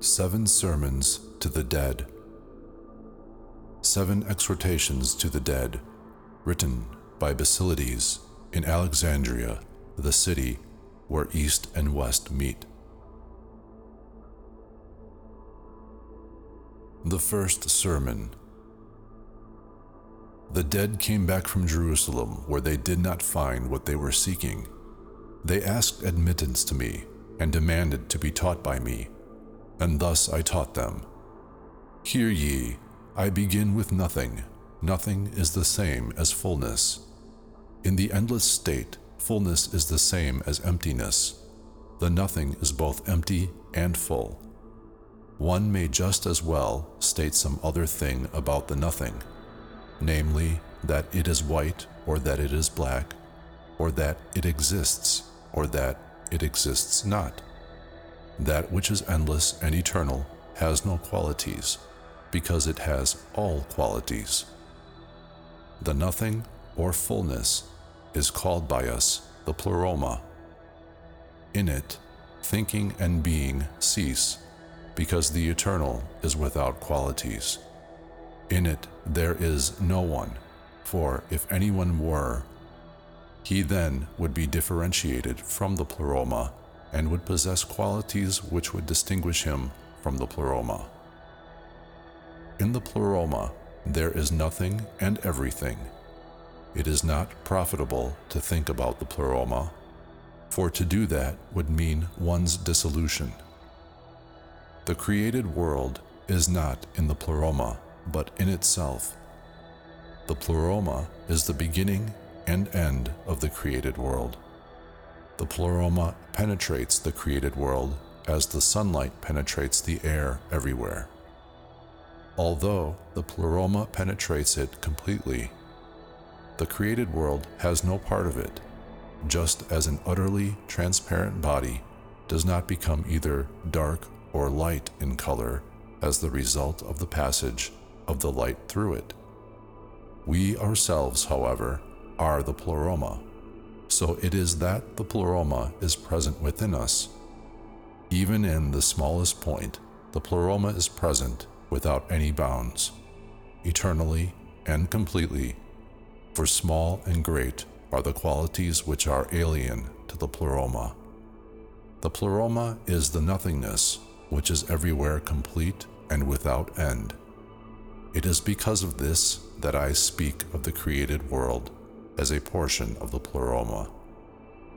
Seven Sermons to the Dead. Seven Exhortations to the Dead, written by Basilides in Alexandria, the city where East and West meet. The First Sermon The dead came back from Jerusalem, where they did not find what they were seeking. They asked admittance to me and demanded to be taught by me, and thus I taught them. Hear ye, I begin with nothing. Nothing is the same as fullness. In the endless state, fullness is the same as emptiness. The nothing is both empty and full. One may just as well state some other thing about the nothing, namely, that it is white or that it is black, or that it exists or that it exists not. That which is endless and eternal has no qualities, because it has all qualities. The nothing or fullness is called by us the pleroma. In it, thinking and being cease, because the eternal is without qualities. In it there is no one, for if anyone were, he then would be differentiated from the pleroma and would possess qualities which would distinguish him from the pleroma. In the pleroma, there is nothing and everything. It is not profitable to think about the pleroma, for to do that would mean one's dissolution. The created world is not in the pleroma, but in itself. The pleroma is the beginning and end of the created world. The pleroma penetrates the created world as the sunlight penetrates the air everywhere. Although the pleroma penetrates it completely, the created world has no part of it, just as an utterly transparent body does not become either dark or light in color as the result of the passage of the light through it. We ourselves, however, are the pleroma. So it is that the pleroma is present within us. Even in the smallest point, the pleroma is present without any bounds, eternally and completely, for small and great are the qualities which are alien to the pleroma. The pleroma is the nothingness which is everywhere complete and without end. It is because of this that I speak of the created world as a portion of the pleroma,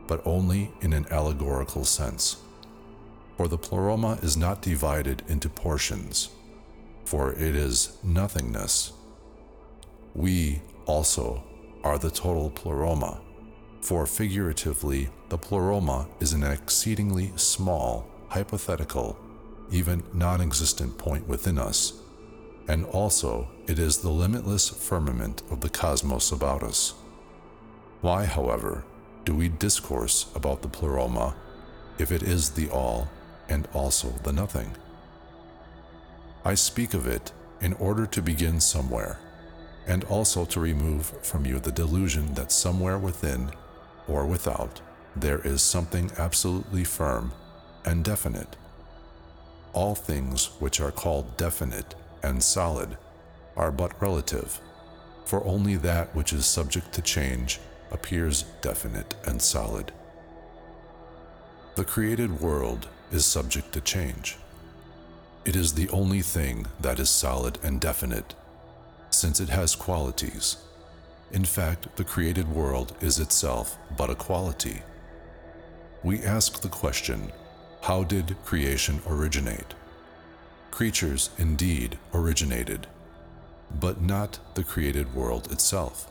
but only in an allegorical sense. For the pleroma is not divided into portions, for it is nothingness. We also are the total pleroma, for figuratively, the pleroma is an exceedingly small, hypothetical, even non existent point within us, and also it is the limitless firmament of the cosmos about us. Why, however, do we discourse about the pleroma if it is the all and also the nothing? I speak of it in order to begin somewhere, and also to remove from you the delusion that somewhere within or without there is something absolutely firm and definite. All things which are called definite and solid are but relative, for only that which is subject to change appears definite and solid. The created world is subject to change. It is the only thing that is solid and definite, since it has qualities. In fact, the created world is itself but a quality. We ask the question how did creation originate? Creatures indeed originated, but not the created world itself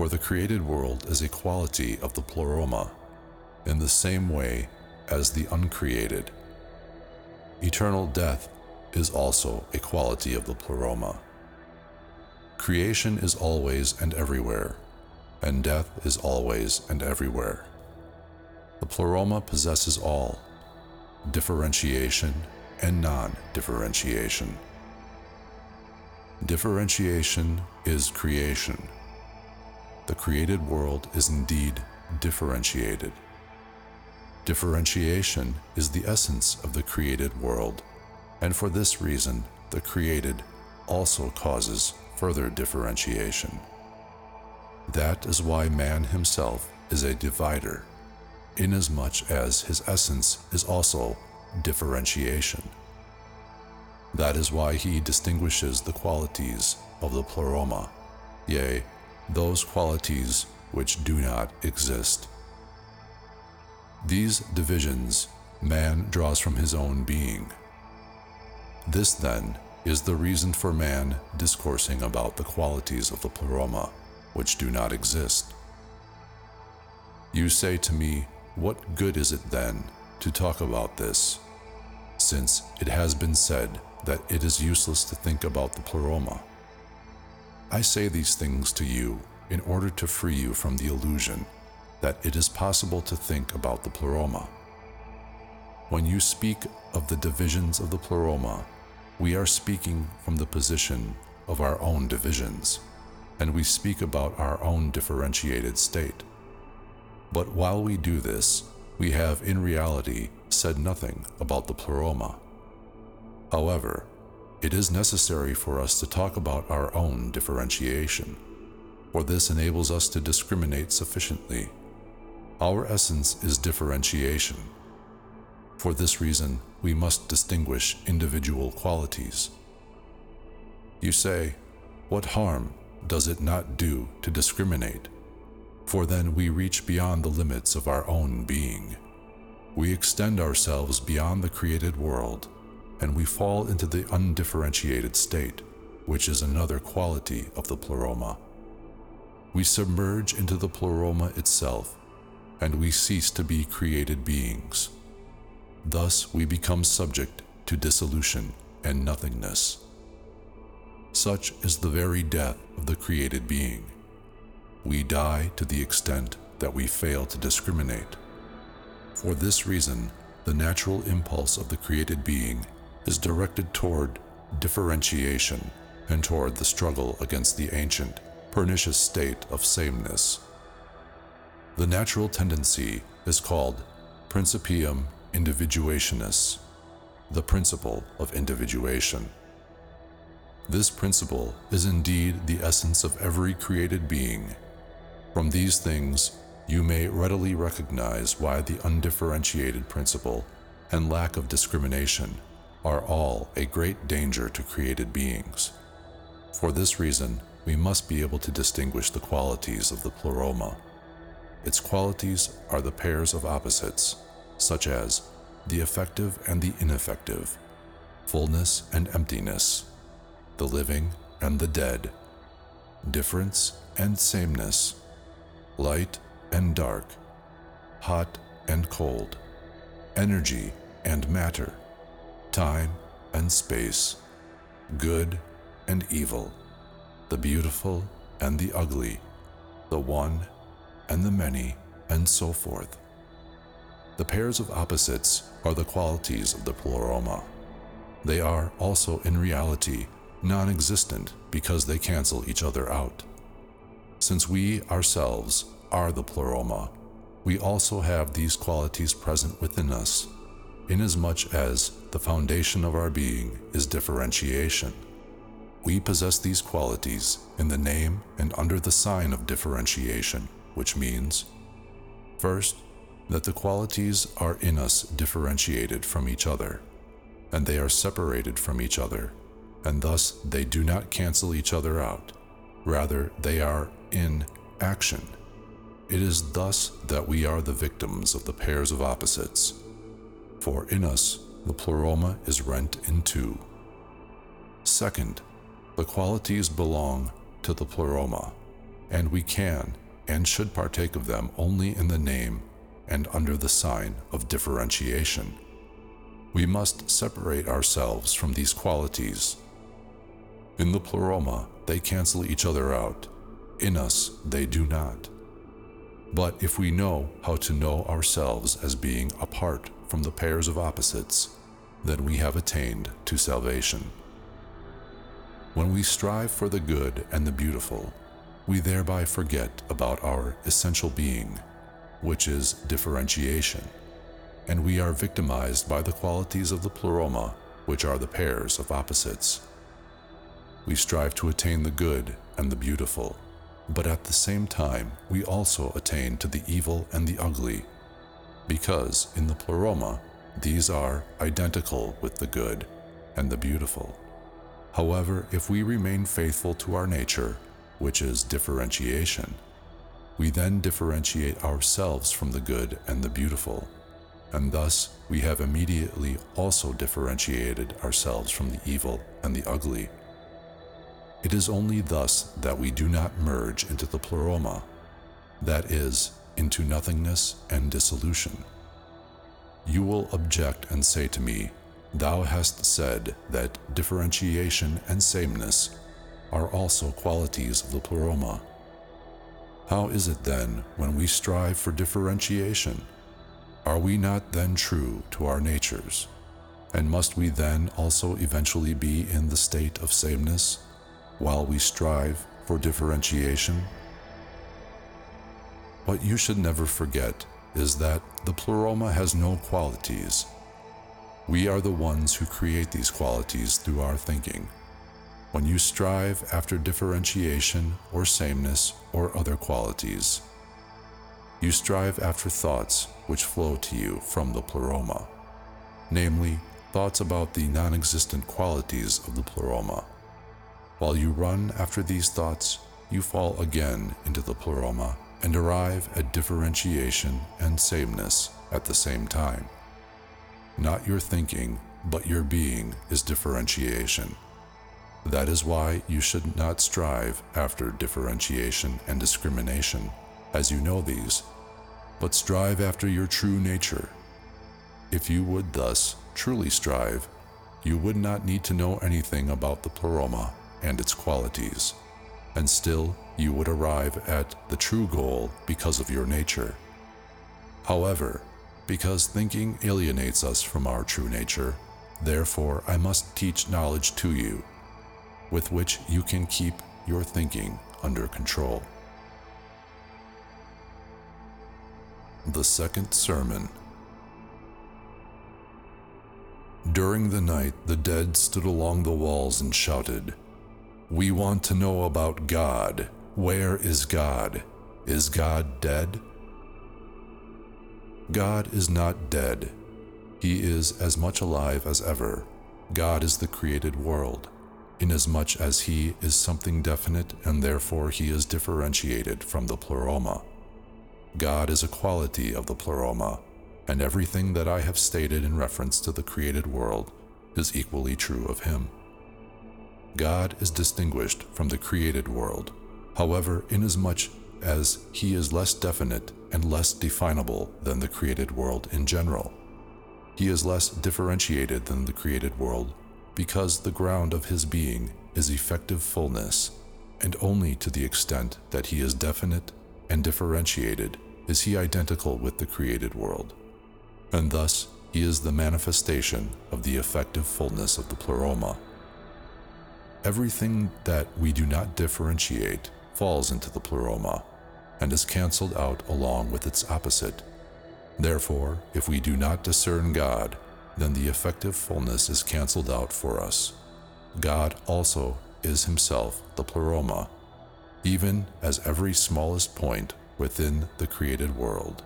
for the created world is a quality of the pleroma, in the same way as the uncreated. Eternal death is also a quality of the pleroma. Creation is always and everywhere, and death is always and everywhere. The pleroma possesses all differentiation and non differentiation. Differentiation is creation the created world is indeed differentiated. Differentiation is the essence of the created world, And for this reason, the created also causes further differentiation. That is why man himself is a divider, inasmuch as his essence is also differentiation. That is why he distinguishes the qualities of the pleroma, yea, those qualities which do not exist. These divisions man draws from his own being. This, then, is the reason for man discoursing about the qualities of the pleroma, which do not exist. You say to me, What good is it then to talk about this, since it has been said that it is useless to think about the pleroma? I say these things to you in order to free you from the illusion that it is possible to think about the pleroma. When you speak of the divisions of the pleroma, we are speaking from the position of our own divisions, and we speak about our own differentiated state. But while we do this, we have in reality said nothing about the pleroma. However, it is necessary for us to talk about our own differentiation, for this enables us to discriminate sufficiently. Our essence is differentiation. For this reason, we must distinguish individual qualities. You say, What harm does it not do to discriminate? For then we reach beyond the limits of our own being. We extend ourselves beyond the created world and we fall into the undifferentiated state, which is another quality of the pleroma. We submerge into the pleroma itself, and we cease to be created beings. Thus, we become subject to dissolution and nothingness. Such is the very death of the created being. We die to the extent that we fail to discriminate. For this reason, the natural impulse of the created being is directed toward differentiation and toward the struggle against the ancient, pernicious state of sameness. The natural tendency is called principium individuationis, the principle of individuation. This principle is indeed the essence of every created being. From these things, you may readily recognize why the undifferentiated principle and lack of discrimination are all a great danger to created beings. For this reason, we must be able to distinguish the qualities of the pleroma. Its qualities are the pairs of opposites, such as the effective and the ineffective, fullness and emptiness, the living and the dead, difference and sameness, light and dark, hot and cold, energy and matter, time and space, good and evil, the beautiful and the ugly, the one and the many, and so forth. The pairs of opposites are the qualities of the pleroma. They are also in reality non existent because they cancel each other out. Since we ourselves are the pleroma, we also have these qualities present within us inasmuch as the foundation of our being is differentiation. We possess these qualities in the name and under the sign of differentiation, which means, first, that the qualities are in us differentiated from each other, and they are separated from each other, and thus they do not cancel each other out. Rather, they are in action. It is thus that we are the victims of the pairs of opposites for in us the pleroma is rent in two. Second, the qualities belong to the pleroma, and we can and should partake of them only in the name and under the sign of differentiation. We must separate ourselves from these qualities. In the pleroma, they cancel each other out. In us, they do not. But if we know how to know ourselves as being apart from the pairs of opposites, then we have attained to salvation. When we strive for the good and the beautiful, we thereby forget about our essential being, which is differentiation, and we are victimized by the qualities of the pleroma which are the pairs of opposites. We strive to attain the good and the beautiful, but at the same time, we also attain to the evil and the ugly, because in the pleroma, these are identical with the good and the beautiful. However, if we remain faithful to our nature, which is differentiation, we then differentiate ourselves from the good and the beautiful, and thus we have immediately also differentiated ourselves from the evil and the ugly. It is only thus that we do not merge into the pleroma, that is, into nothingness and dissolution. You will object and say to me, Thou hast said that differentiation and sameness are also qualities of the pleroma. How is it then when we strive for differentiation? Are we not then true to our natures? And must we then also eventually be in the state of sameness while we strive for differentiation? What you should never forget is that the pleroma has no qualities. We are the ones who create these qualities through our thinking. When you strive after differentiation or sameness or other qualities, you strive after thoughts which flow to you from the pleroma, namely, thoughts about the non existent qualities of the pleroma. While you run after these thoughts, you fall again into the pleroma and arrive at differentiation and sameness at the same time. Not your thinking, but your being is differentiation. That is why you should not strive after differentiation and discrimination, as you know these, but strive after your true nature. If you would thus truly strive, you would not need to know anything about the pleroma and its qualities, and still you would arrive at the true goal because of your nature. However, because thinking alienates us from our true nature, therefore I must teach knowledge to you, with which you can keep your thinking under control. The Second Sermon During the night, the dead stood along the walls and shouted, We want to know about God. Where is God? Is God dead? God is not dead. He is as much alive as ever. God is the created world, inasmuch as He is something definite and therefore He is differentiated from the pleroma. God is a quality of the pleroma, and everything that I have stated in reference to the created world is equally true of Him. God is distinguished from the created world, however, inasmuch as He is less definite and less definable than the created world in general. He is less differentiated than the created world because the ground of His being is effective fullness, and only to the extent that He is definite and differentiated is he identical with the created world, and thus he is the manifestation of the effective fullness of the pleroma. Everything that we do not differentiate falls into the pleroma and is cancelled out along with its opposite. Therefore, if we do not discern God, then the effective fullness is cancelled out for us. God also is himself the pleroma even as every smallest point within the created world,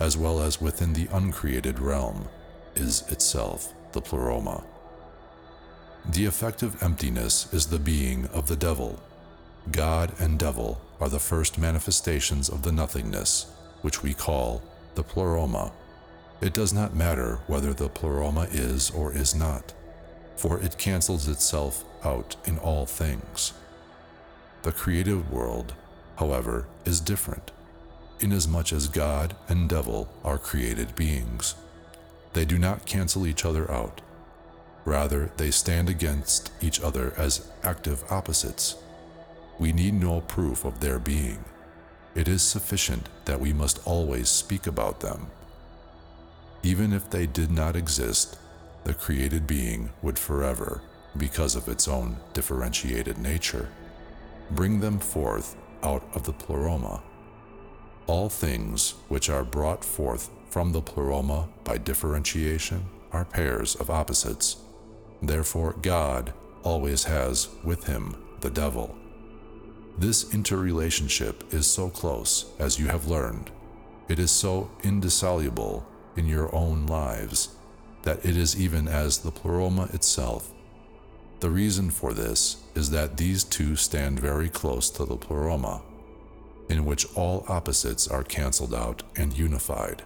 as well as within the uncreated realm, is itself the pleroma. The effect of emptiness is the being of the devil. God and devil are the first manifestations of the nothingness, which we call the pleroma. It does not matter whether the pleroma is or is not, for it cancels itself out in all things. The creative world, however, is different, inasmuch as God and devil are created beings. They do not cancel each other out. Rather, they stand against each other as active opposites. We need no proof of their being. It is sufficient that we must always speak about them. Even if they did not exist, the created being would forever, because of its own differentiated nature, bring them forth out of the pleroma. All things which are brought forth from the pleroma by differentiation are pairs of opposites. Therefore, God always has with him the devil. This interrelationship is so close, as you have learned. It is so indissoluble in your own lives that it is even as the pleroma itself. The reason for this is that these two stand very close to the pleroma, in which all opposites are cancelled out and unified.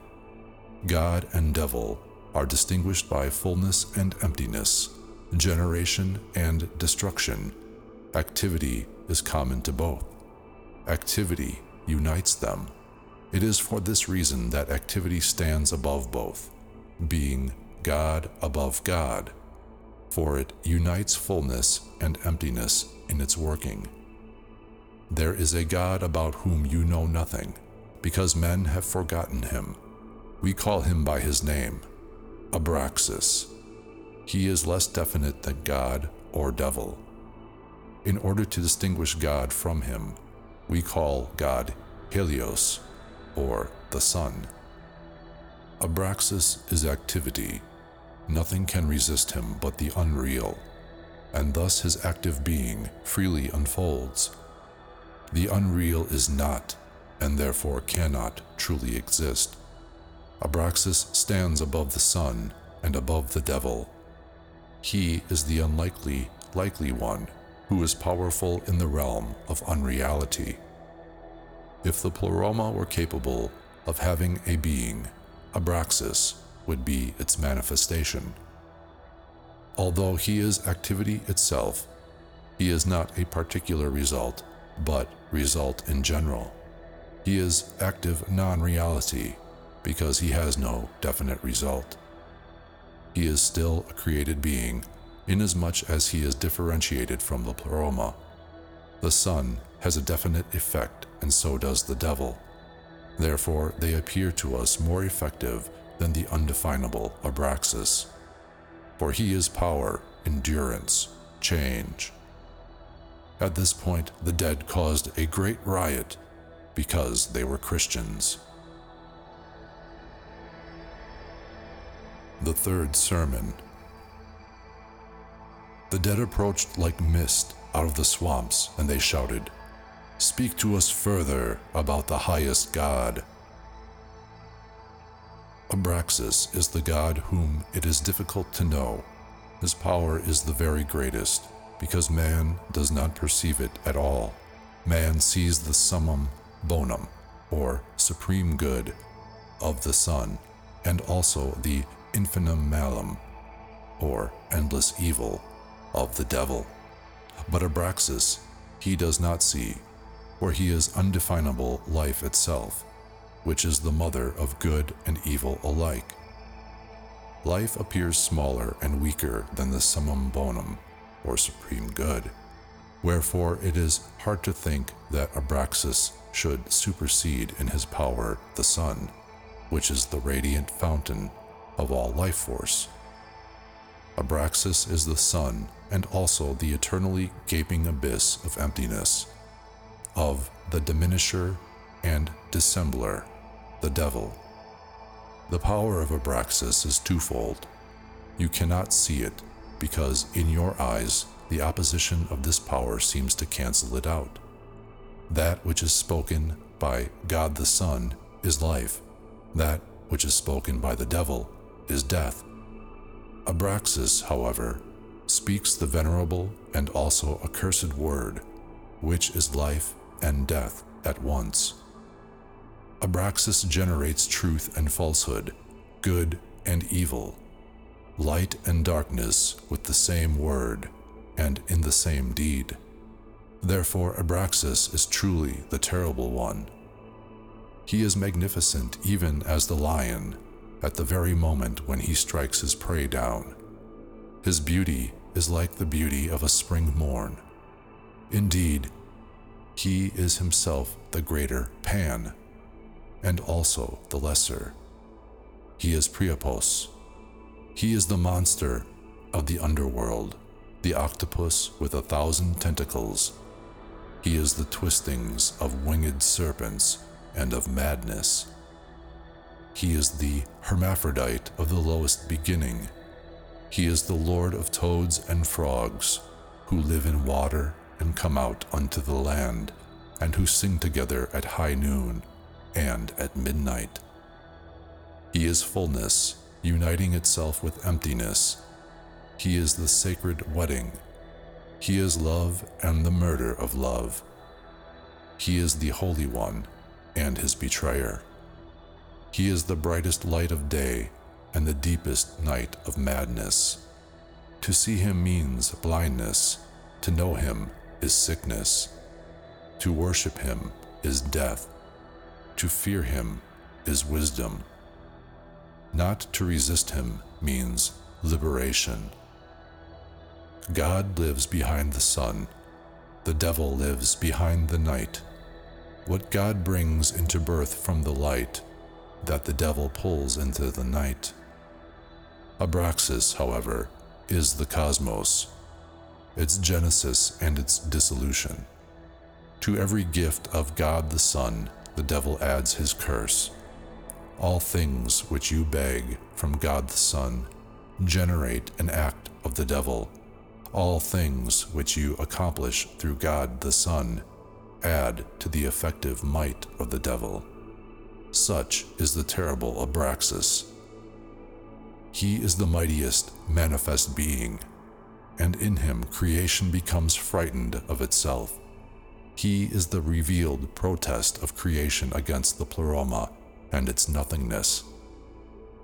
God and devil are distinguished by fullness and emptiness, generation and destruction, activity is common to both. Activity unites them. It is for this reason that activity stands above both, being God above God, for it unites fullness and emptiness in its working. There is a God about whom you know nothing, because men have forgotten him. We call him by his name, Abraxas. He is less definite than God or devil. In order to distinguish God from him, we call God Helios, or the sun. Abraxas is activity. Nothing can resist him but the unreal, and thus his active being freely unfolds. The unreal is not, and therefore cannot, truly exist. Abraxas stands above the sun and above the devil. He is the unlikely, likely one who is powerful in the realm of unreality. If the pleroma were capable of having a being, Abraxas would be its manifestation. Although he is activity itself, he is not a particular result, but result in general. He is active non reality because he has no definite result. He is still a created being inasmuch as he is differentiated from the pleroma. The sun has a definite effect, and so does the devil. Therefore, they appear to us more effective than the undefinable Abraxas. For he is power, endurance, change. At this point, the dead caused a great riot because they were Christians. The third sermon the dead approached like mist out of the swamps, and they shouted, Speak to us further about the highest God. Abraxas is the God whom it is difficult to know. His power is the very greatest, because man does not perceive it at all. Man sees the summum bonum, or supreme good, of the sun, and also the infimum malum, or endless evil of the devil. But Abraxas he does not see, for he is undefinable life itself, which is the mother of good and evil alike. Life appears smaller and weaker than the summum bonum, or supreme good. Wherefore it is hard to think that Abraxas should supersede in his power the sun, which is the radiant fountain of all life force. Abraxas is the sun and also the eternally gaping abyss of emptiness, of the diminisher and dissembler, the devil. The power of Abraxas is twofold. You cannot see it because in your eyes the opposition of this power seems to cancel it out. That which is spoken by God the Sun is life, that which is spoken by the devil is death. Abraxas, however, speaks the venerable and also accursed word, which is life and death at once. Abraxas generates truth and falsehood, good and evil, light and darkness with the same word and in the same deed. Therefore, Abraxas is truly the terrible one. He is magnificent even as the lion at the very moment when he strikes his prey down. His beauty is like the beauty of a spring morn. Indeed, he is himself the greater Pan, and also the lesser. He is Priapos. He is the monster of the underworld, the octopus with a thousand tentacles. He is the twistings of winged serpents and of madness. He is the hermaphrodite of the lowest beginning He is the Lord of toads and frogs, who live in water and come out unto the land, and who sing together at high noon and at midnight. He is fullness, uniting itself with emptiness. He is the sacred wedding. He is love and the murder of love. He is the Holy One and his betrayer. He is the brightest light of day and the deepest night of madness. To see him means blindness, to know him is sickness, to worship him is death, to fear him is wisdom. Not to resist him means liberation. God lives behind the sun, the devil lives behind the night. What God brings into birth from the light, that the devil pulls into the night. Abraxas, however, is the cosmos, its genesis and its dissolution. To every gift of God the Sun, the devil adds his curse. All things which you beg from God the Sun generate an act of the devil. All things which you accomplish through God the Sun add to the effective might of the devil. Such is the terrible Abraxas. He is the mightiest manifest being, and in him creation becomes frightened of itself. He is the revealed protest of creation against the pleroma and its nothingness.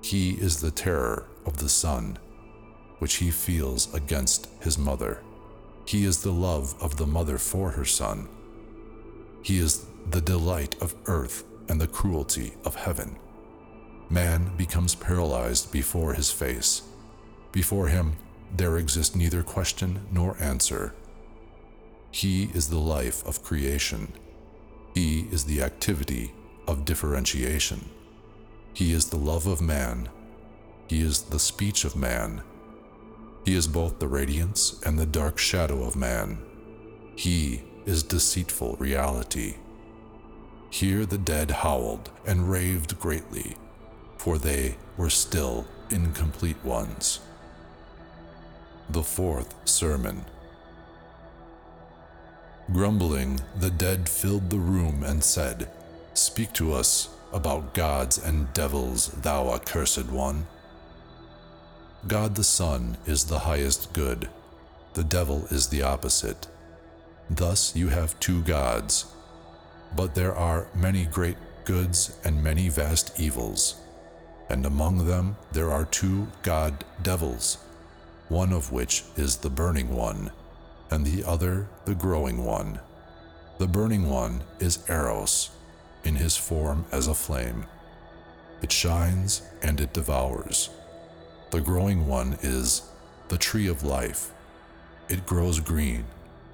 He is the terror of the sun, which he feels against his mother. He is the love of the mother for her son. He is the delight of earth and the cruelty of heaven. Man becomes paralyzed before his face. Before him, there exists neither question nor answer. He is the life of creation. He is the activity of differentiation. He is the love of man. He is the speech of man. He is both the radiance and the dark shadow of man. He is deceitful reality. Here the dead howled and raved greatly, for they were still incomplete ones. The fourth sermon. Grumbling, the dead filled the room and said, Speak to us about gods and devils, thou accursed one. God the Sun is the highest good, the devil is the opposite. Thus you have two gods, but there are many great goods and many vast evils, and among them there are two god devils, one of which is the burning one, and the other the growing one. The burning one is Eros, in his form as a flame. It shines and it devours. The growing one is the tree of life. It grows green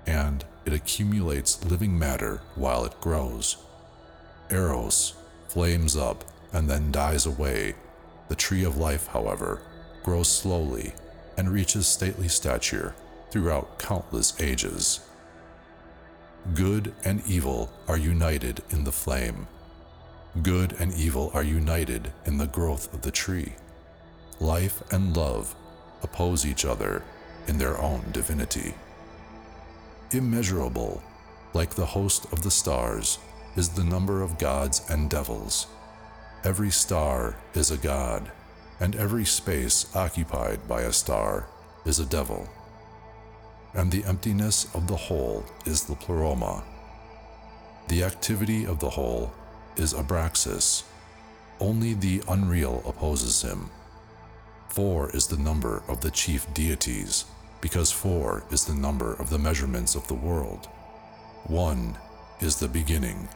and it accumulates living matter while it grows. Eros flames up and then dies away. The tree of life, however, grows slowly and reaches stately stature throughout countless ages. Good and evil are united in the flame. Good and evil are united in the growth of the tree. Life and love oppose each other in their own divinity immeasurable, like the host of the stars, is the number of gods and devils. Every star is a god, and every space occupied by a star is a devil. And the emptiness of the whole is the pleroma. The activity of the whole is Abraxas. Only the unreal opposes him. Four is the number of the chief deities because four is the number of the measurements of the world. One is the beginning,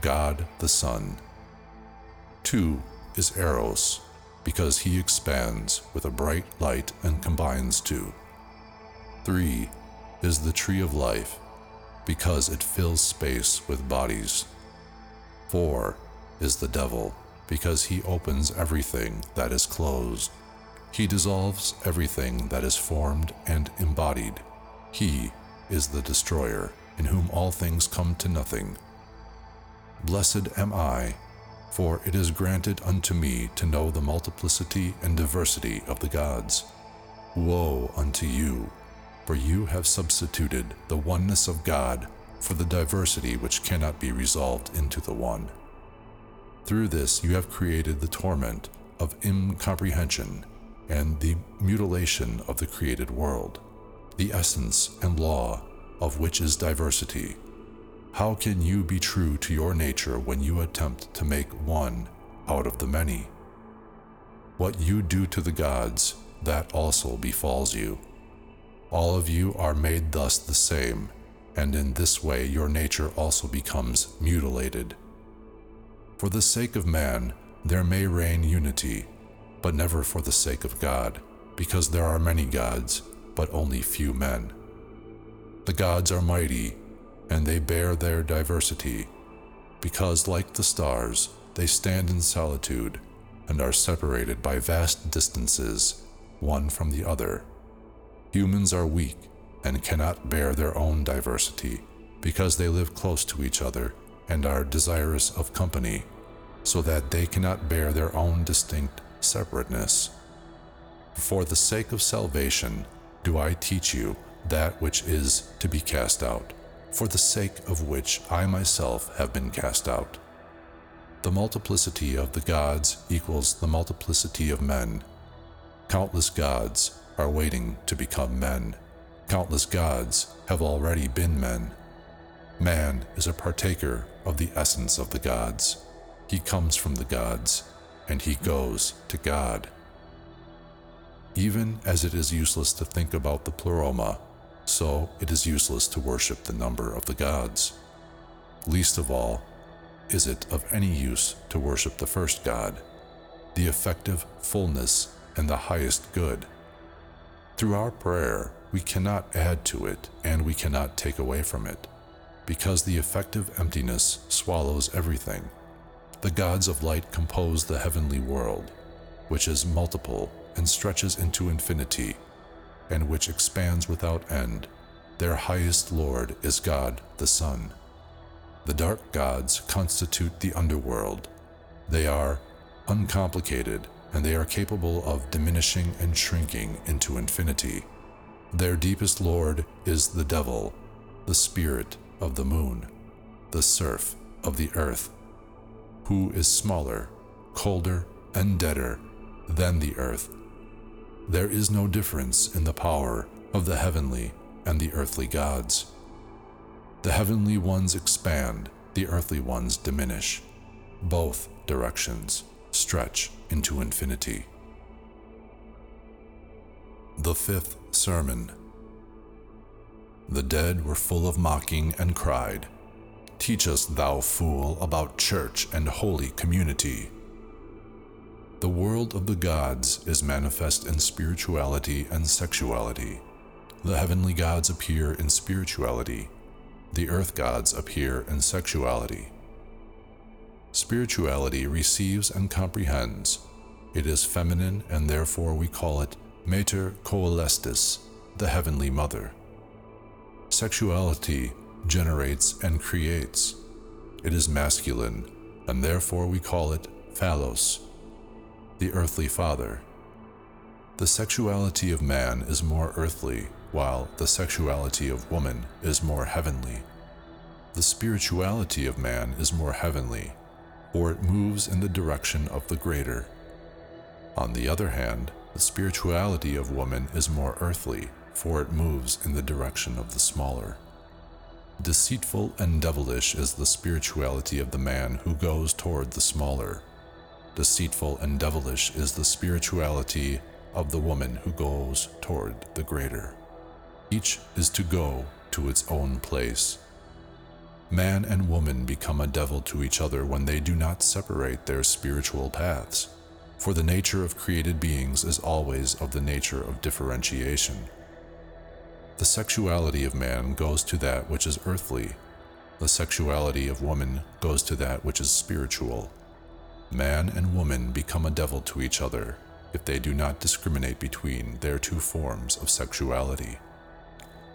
God the Sun. Two is Eros, because he expands with a bright light and combines two. Three is the tree of life, because it fills space with bodies. Four is the devil, because he opens everything that is closed. He dissolves everything that is formed and embodied. He is the destroyer, in whom all things come to nothing. Blessed am I, for it is granted unto me to know the multiplicity and diversity of the gods. Woe unto you, for you have substituted the oneness of God for the diversity which cannot be resolved into the one. Through this you have created the torment of incomprehension and the mutilation of the created world, the essence and law of which is diversity. How can you be true to your nature when you attempt to make one out of the many? What you do to the gods, that also befalls you. All of you are made thus the same, and in this way your nature also becomes mutilated. For the sake of man, there may reign unity, but never for the sake of God, because there are many gods, but only few men. The gods are mighty, and they bear their diversity, because like the stars, they stand in solitude and are separated by vast distances, one from the other. Humans are weak and cannot bear their own diversity, because they live close to each other and are desirous of company, so that they cannot bear their own distinct separateness. For the sake of salvation do I teach you that which is to be cast out, for the sake of which I myself have been cast out. The multiplicity of the gods equals the multiplicity of men. Countless gods are waiting to become men. Countless gods have already been men. Man is a partaker of the essence of the gods. He comes from the gods, and he goes to God. Even as it is useless to think about the pleroma, so it is useless to worship the number of the gods. Least of all, is it of any use to worship the first God, the effective fullness and the highest good? Through our prayer, we cannot add to it and we cannot take away from it, because the effective emptiness swallows everything. The gods of light compose the heavenly world, which is multiple and stretches into infinity, and which expands without end. Their highest Lord is God the Sun. The dark gods constitute the underworld. They are uncomplicated and they are capable of diminishing and shrinking into infinity. Their deepest lord is the devil, the spirit of the moon, the serf of the earth, who is smaller, colder, and deader than the earth. There is no difference in the power of the heavenly and the earthly gods. The heavenly ones expand, the earthly ones diminish. Both directions stretch into infinity. The Fifth Sermon The dead were full of mocking and cried, Teach us, thou fool, about church and holy community. The world of the gods is manifest in spirituality and sexuality. The heavenly gods appear in spirituality, the earth gods appear in sexuality. Spirituality receives and comprehends. It is feminine, and therefore we call it Mater Coelestis, the Heavenly Mother. Sexuality generates and creates. It is masculine, and therefore we call it Phallos, the earthly father. The sexuality of man is more earthly while the sexuality of woman is more heavenly. The spirituality of man is more heavenly, for it moves in the direction of the greater. On the other hand, the spirituality of woman is more earthly, for it moves in the direction of the smaller. Deceitful and devilish is the spirituality of the man who goes toward the smaller. Deceitful and devilish is the spirituality of the woman who goes toward the greater. Each is to go to its own place. Man and woman become a devil to each other when they do not separate their spiritual paths, for the nature of created beings is always of the nature of differentiation. The sexuality of man goes to that which is earthly, the sexuality of woman goes to that which is spiritual. Man and woman become a devil to each other if they do not discriminate between their two forms of sexuality.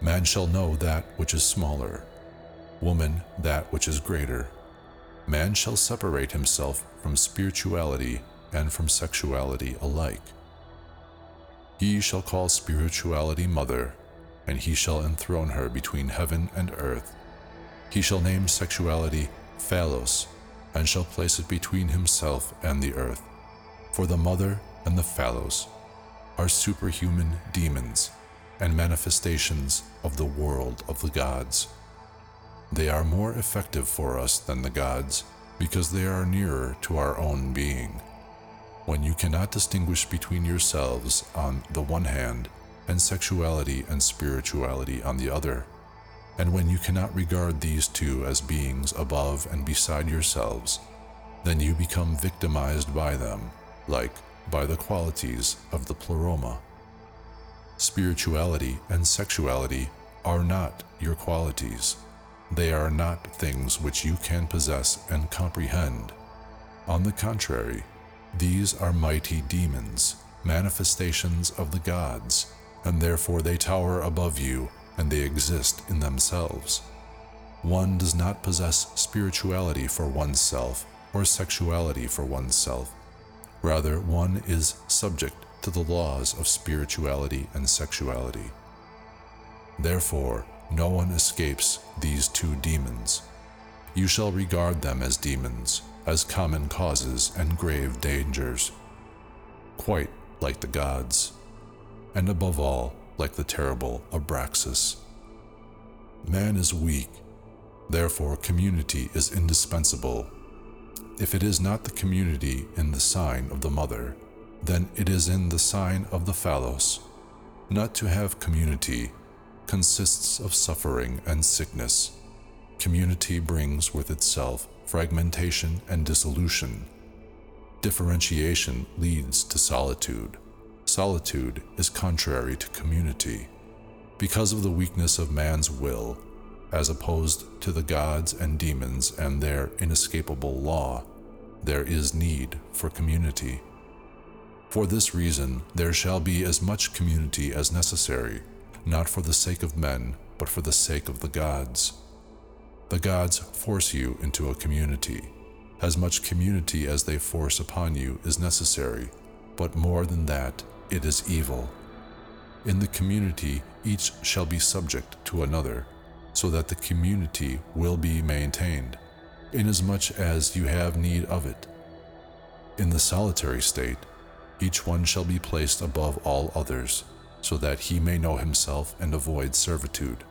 Man shall know that which is smaller, woman that which is greater. Man shall separate himself from spirituality and from sexuality alike. He shall call spirituality mother, and he shall enthrone her between heaven and earth. He shall name sexuality Phallos, and shall place it between himself and the earth. For the mother and the Phallos are superhuman demons and manifestations of the world of the gods. They are more effective for us than the gods because they are nearer to our own being. When you cannot distinguish between yourselves on the one hand and sexuality and spirituality on the other, and when you cannot regard these two as beings above and beside yourselves, then you become victimized by them, like by the qualities of the pleroma. Spirituality and sexuality are not your qualities. They are not things which you can possess and comprehend. On the contrary, these are mighty demons, manifestations of the gods, and therefore they tower above you and they exist in themselves. One does not possess spirituality for oneself or sexuality for oneself. Rather, one is subject to the laws of spirituality and sexuality. Therefore, no one escapes these two demons. You shall regard them as demons, as common causes and grave dangers, quite like the gods, and above all, like the terrible Abraxas. Man is weak, therefore, community is indispensable. If it is not the community in the sign of the mother, then it is in the sign of the Phallos. Not to have community consists of suffering and sickness. Community brings with itself fragmentation and dissolution. Differentiation leads to solitude. Solitude is contrary to community. Because of the weakness of man's will, as opposed to the gods and demons and their inescapable law, there is need for community. For this reason, there shall be as much community as necessary, not for the sake of men, but for the sake of the gods. The gods force you into a community. As much community as they force upon you is necessary, but more than that, it is evil. In the community, each shall be subject to another, so that the community will be maintained, inasmuch as you have need of it. In the solitary state, each one shall be placed above all others, so that he may know himself and avoid servitude.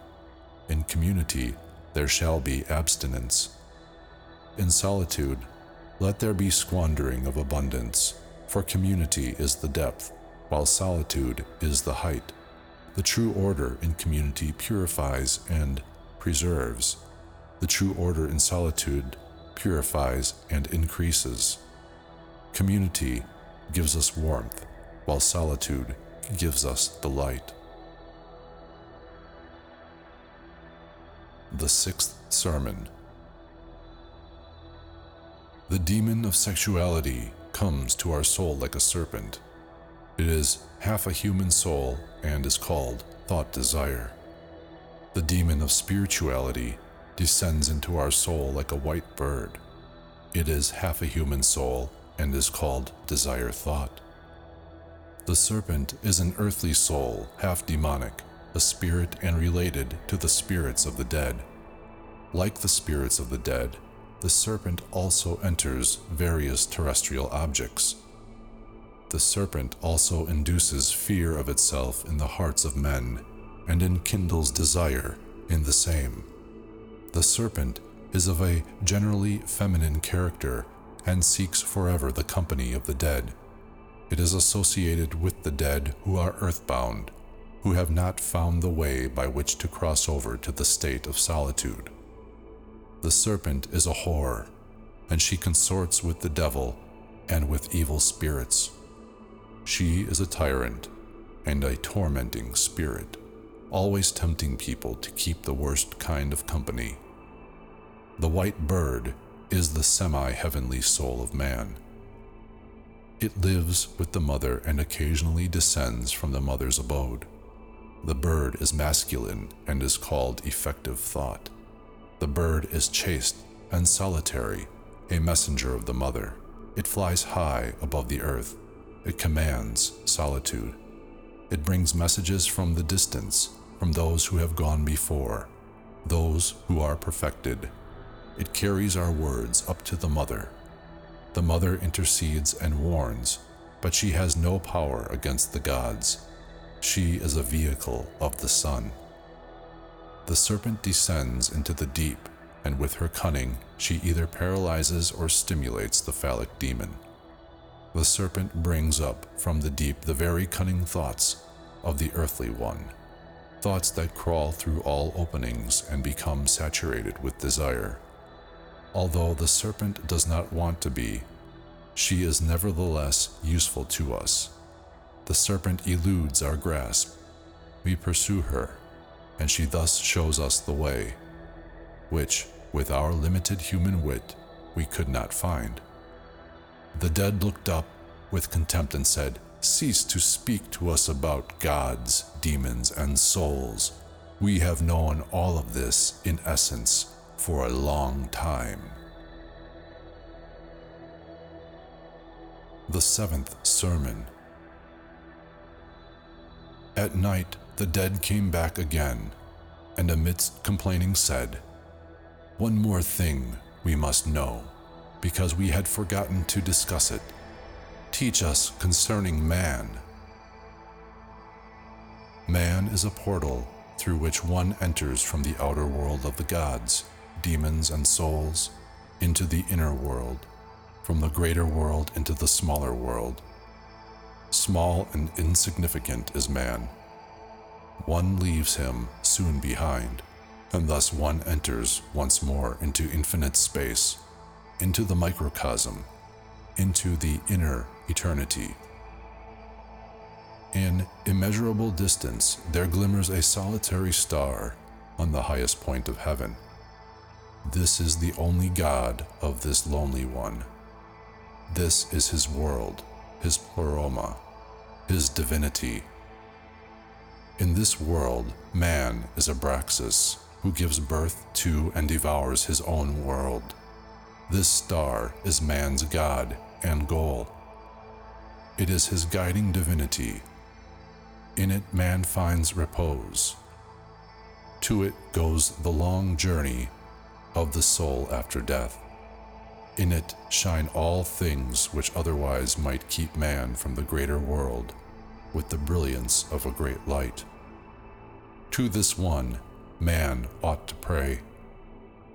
In community, there shall be abstinence. In solitude, let there be squandering of abundance, for community is the depth, while solitude is the height. The true order in community purifies and preserves. The true order in solitude purifies and increases. Community gives us warmth, while solitude gives us the light. The Sixth Sermon The demon of sexuality comes to our soul like a serpent. It is half a human soul and is called thought desire. The demon of spirituality descends into our soul like a white bird. It is half a human soul and is called desire thought. The serpent is an earthly soul, half demonic, a spirit and related to the spirits of the dead. Like the spirits of the dead, the serpent also enters various terrestrial objects. The serpent also induces fear of itself in the hearts of men and enkindles desire in the same. The serpent is of a generally feminine character and seeks forever the company of the dead. It is associated with the dead who are earthbound, who have not found the way by which to cross over to the state of solitude. The serpent is a whore, and she consorts with the devil and with evil spirits. She is a tyrant and a tormenting spirit, always tempting people to keep the worst kind of company. The white bird is the semi heavenly soul of man. It lives with the mother and occasionally descends from the mother's abode. The bird is masculine and is called effective thought. The bird is chaste and solitary, a messenger of the mother. It flies high above the earth. It commands solitude. It brings messages from the distance, from those who have gone before, those who are perfected. It carries our words up to the Mother. The Mother intercedes and warns, but she has no power against the gods. She is a vehicle of the sun. The serpent descends into the deep, and with her cunning, she either paralyzes or stimulates the phallic demon. The serpent brings up from the deep the very cunning thoughts of the earthly one, thoughts that crawl through all openings and become saturated with desire. Although the serpent does not want to be, she is nevertheless useful to us. The serpent eludes our grasp. We pursue her, and she thus shows us the way, which, with our limited human wit, we could not find. The dead looked up with contempt and said, Cease to speak to us about gods, demons, and souls. We have known all of this, in essence, for a long time. The Seventh Sermon At night, the dead came back again, and amidst complaining said, One more thing we must know because we had forgotten to discuss it. Teach us concerning man. Man is a portal through which one enters from the outer world of the gods, demons, and souls into the inner world, from the greater world into the smaller world. Small and insignificant is man. One leaves him soon behind, and thus one enters once more into infinite space into the microcosm, into the inner eternity. In immeasurable distance, there glimmers a solitary star on the highest point of heaven. This is the only God of this lonely one. This is his world, his pleroma, his divinity. In this world, man is Abraxas, who gives birth to and devours his own world. This star is man's God and goal. It is his guiding divinity. In it, man finds repose. To it goes the long journey of the soul after death. In it shine all things which otherwise might keep man from the greater world with the brilliance of a great light. To this one, man ought to pray.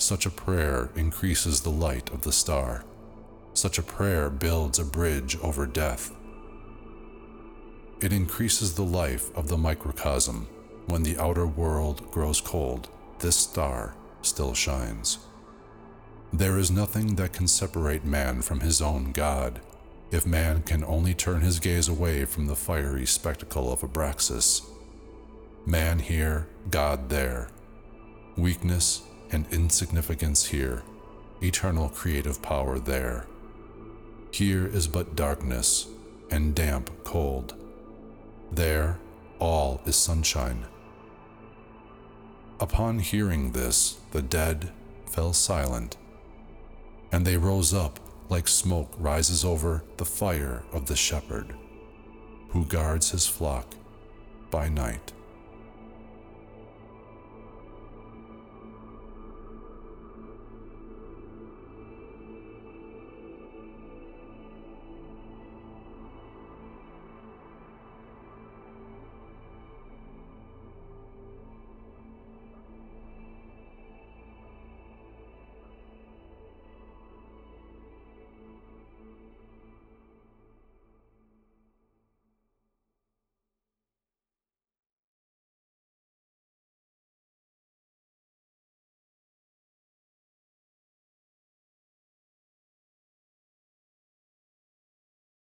Such a prayer increases the light of the star. Such a prayer builds a bridge over death. It increases the life of the microcosm. When the outer world grows cold, this star still shines. There is nothing that can separate man from his own God. If man can only turn his gaze away from the fiery spectacle of Abraxas, man here, God there. Weakness and insignificance here, eternal creative power there. Here is but darkness and damp cold. There, all is sunshine. Upon hearing this, the dead fell silent, and they rose up like smoke rises over the fire of the shepherd who guards his flock by night.